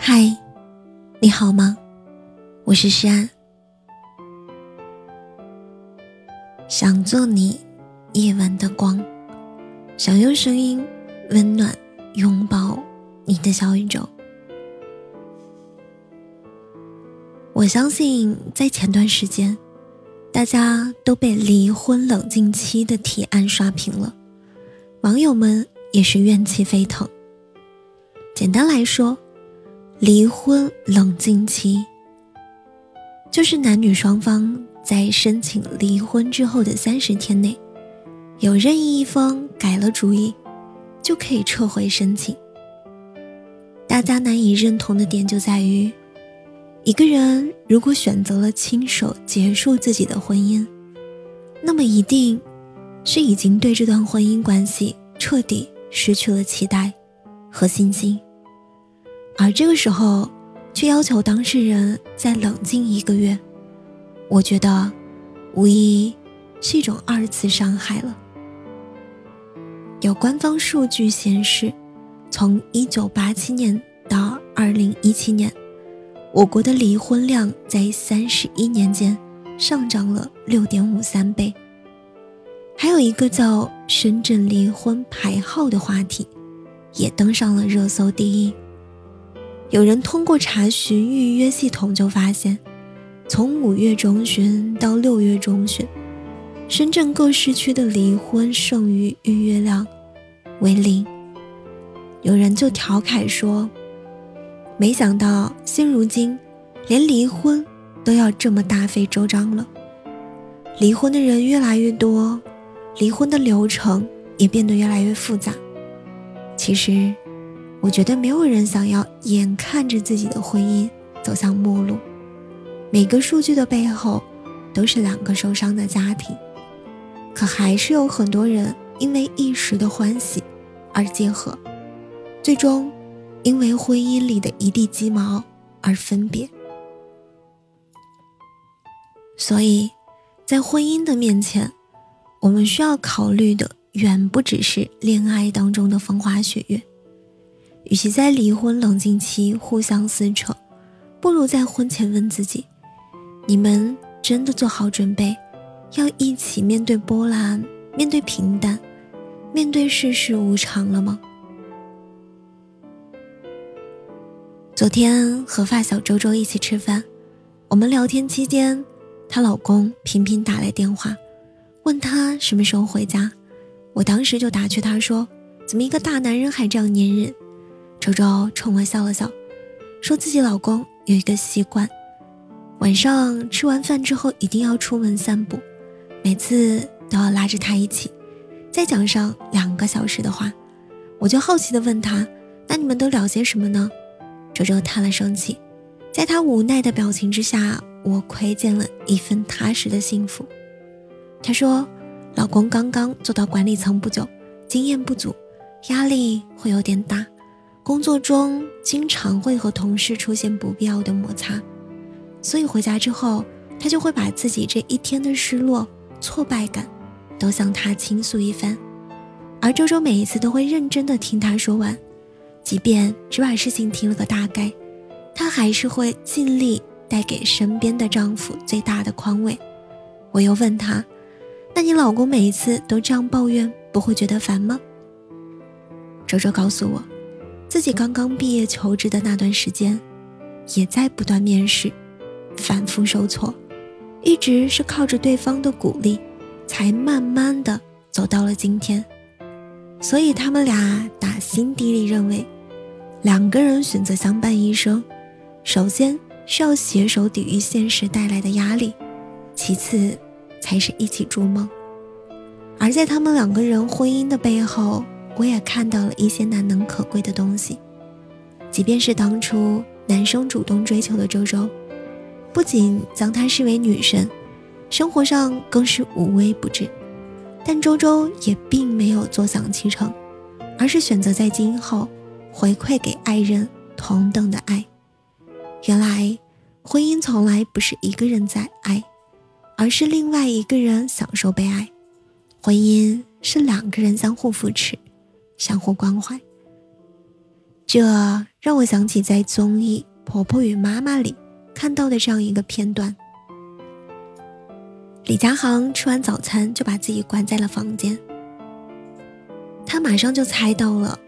嗨，你好吗？我是诗安，想做你夜晚的光，想用声音温暖拥抱你的小宇宙。我相信，在前段时间，大家都被离婚冷静期的提案刷屏了，网友们也是怨气沸腾。简单来说，离婚冷静期就是男女双方在申请离婚之后的三十天内，有任意一方改了主意，就可以撤回申请。大家难以认同的点就在于，一个人如果选择了亲手结束自己的婚姻，那么一定是已经对这段婚姻关系彻底失去了期待和信心。而这个时候，却要求当事人再冷静一个月，我觉得，无疑是一种二次伤害了。有官方数据显示，从一九八七年到二零一七年，我国的离婚量在三十一年间上涨了六点五三倍。还有一个叫“深圳离婚排号”的话题，也登上了热搜第一。有人通过查询预约系统就发现，从五月中旬到六月中旬，深圳各市区的离婚剩余预约量为零。有人就调侃说：“没想到现如今，连离婚都要这么大费周章了。离婚的人越来越多，离婚的流程也变得越来越复杂。其实。”我觉得没有人想要眼看着自己的婚姻走向末路。每个数据的背后，都是两个受伤的家庭。可还是有很多人因为一时的欢喜而结合，最终因为婚姻里的一地鸡毛而分别。所以，在婚姻的面前，我们需要考虑的远不只是恋爱当中的风花雪月。与其在离婚冷静期互相撕扯，不如在婚前问自己：你们真的做好准备，要一起面对波澜，面对平淡，面对世事无常了吗？昨天和发小周周一起吃饭，我们聊天期间，她老公频频打来电话，问她什么时候回家。我当时就打趣她说：“怎么一个大男人还这样粘人？”周周冲我笑了笑，说自己老公有一个习惯，晚上吃完饭之后一定要出门散步，每次都要拉着他一起，再讲上两个小时的话。我就好奇的问他：“那你们都聊些什么呢？”周周叹了声气，在他无奈的表情之下，我窥见了一份踏实的幸福。他说：“老公刚刚做到管理层不久，经验不足，压力会有点大。”工作中经常会和同事出现不必要的摩擦，所以回家之后，他就会把自己这一天的失落、挫败感，都向他倾诉一番。而周周每一次都会认真的听他说完，即便只把事情听了个大概，她还是会尽力带给身边的丈夫最大的宽慰。我又问他：“那你老公每一次都这样抱怨，不会觉得烦吗？”周周告诉我。自己刚刚毕业求职的那段时间，也在不断面试，反复受挫，一直是靠着对方的鼓励，才慢慢的走到了今天。所以他们俩打心底里认为，两个人选择相伴一生，首先需要携手抵御现实带来的压力，其次才是一起筑梦。而在他们两个人婚姻的背后。我也看到了一些难能可贵的东西，即便是当初男生主动追求的周周，不仅将她视为女神，生活上更是无微不至，但周周也并没有坐享其成，而是选择在今后回馈给爱人同等的爱。原来，婚姻从来不是一个人在爱，而是另外一个人享受被爱，婚姻是两个人相互扶持。相互关怀。这让我想起在综艺《婆婆与妈妈》里看到的这样一个片段：李佳航吃完早餐就把自己关在了房间，她马上就猜到了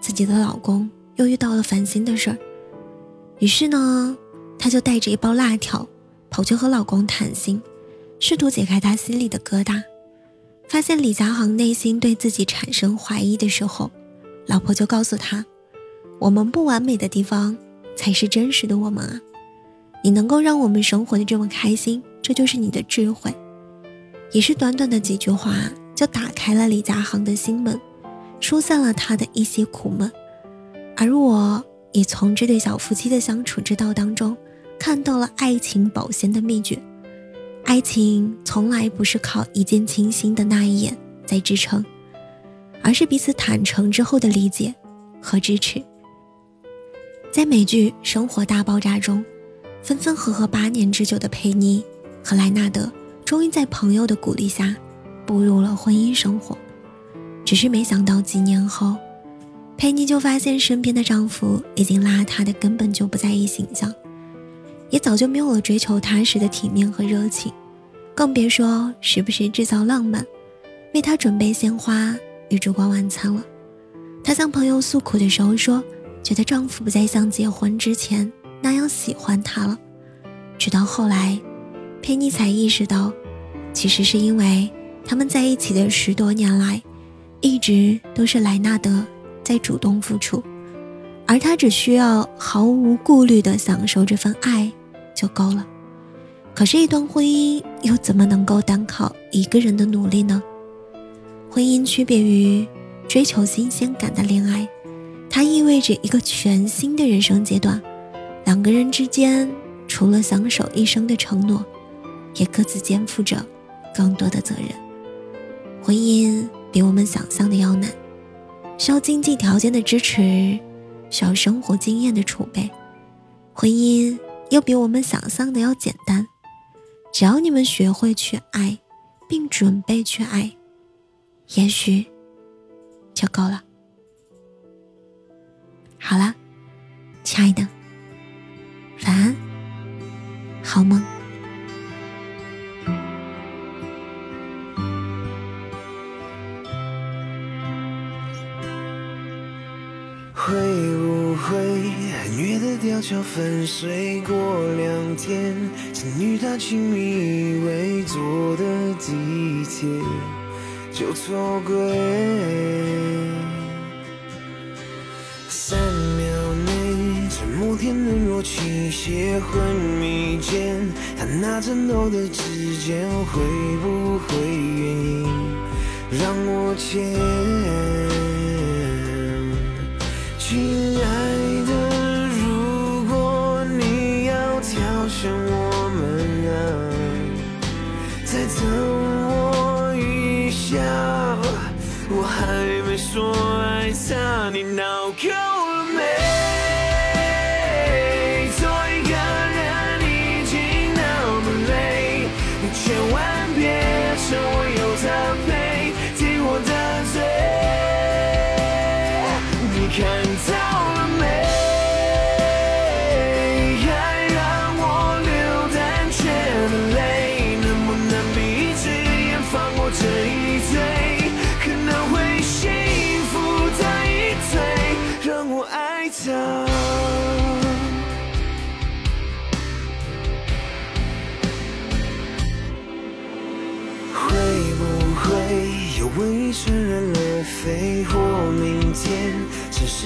自己的老公又遇到了烦心的事儿，于是呢，她就带着一包辣条跑去和老公谈心，试图解开他心里的疙瘩。发现李佳航内心对自己产生怀疑的时候，老婆就告诉他：“我们不完美的地方才是真实的我们啊！你能够让我们生活的这么开心，这就是你的智慧。”也是短短的几句话，就打开了李佳航的心门，疏散了他的一些苦闷。而我也从这对小夫妻的相处之道当中，看到了爱情保鲜的秘诀。爱情从来不是靠一见倾心的那一眼在支撑，而是彼此坦诚之后的理解和支持。在美剧《生活大爆炸》中，分分合合八年之久的佩妮和莱纳德，终于在朋友的鼓励下步入了婚姻生活。只是没想到几年后，佩妮就发现身边的丈夫已经邋遢的根本就不在意形象。也早就没有了追求踏实的体面和热情，更别说时不时制造浪漫，为他准备鲜花与烛光晚餐了。她向朋友诉苦的时候说，觉得丈夫不再像结婚之前那样喜欢她了。直到后来，佩妮才意识到，其实是因为他们在一起的十多年来，一直都是莱纳德在主动付出。而他只需要毫无顾虑地享受这份爱就够了。可是，一段婚姻又怎么能够单靠一个人的努力呢？婚姻区别于追求新鲜感的恋爱，它意味着一个全新的人生阶段。两个人之间除了相守一生的承诺，也各自肩负着更多的责任。婚姻比我们想象的要难，需要经济条件的支持。需要生活经验的储备，婚姻又比我们想象的要简单。只要你们学会去爱，并准备去爱，也许就够了。好了，亲爱的，晚安，好梦。远的吊桥分水过两天，曾与他亲密依偎坐的地铁就错过。三秒内沉默天冷若倾泻，昏迷间他那颤抖的指尖会不会愿意让我牵？亲爱等我一下，我还没说爱他，你闹够了没？做一个人已经那么累，你千万别。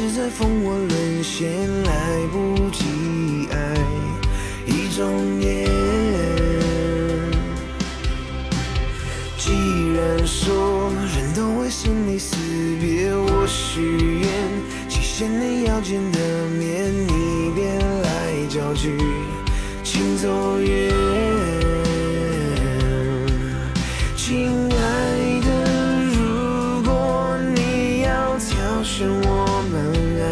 是在风火沦陷，来不及爱一种烟。既然说人都会生离死别，我许愿，期限内要见的面，你别来搅局，请走远。我们俩，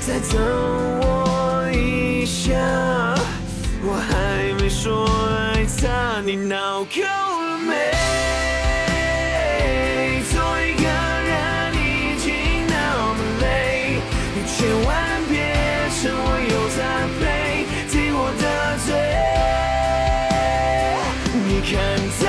再等我一下，我还没说爱他，你脑壳没？做一个人已经那么累，你千万别趁我有残废，替我的罪。你看。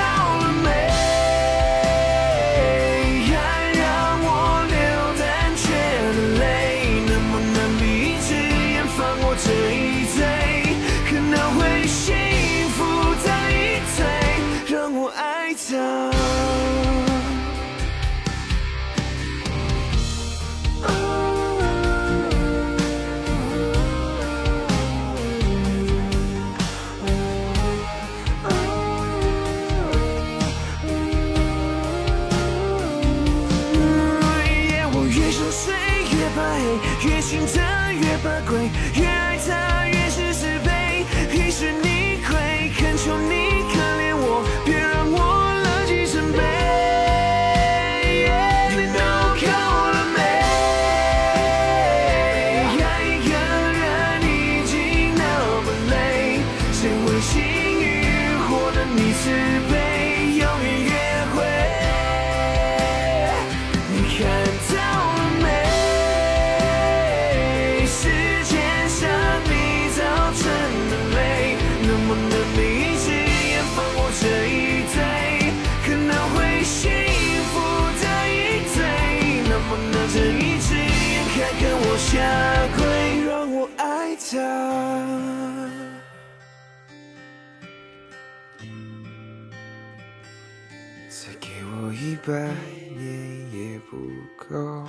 再给我一百年也不够，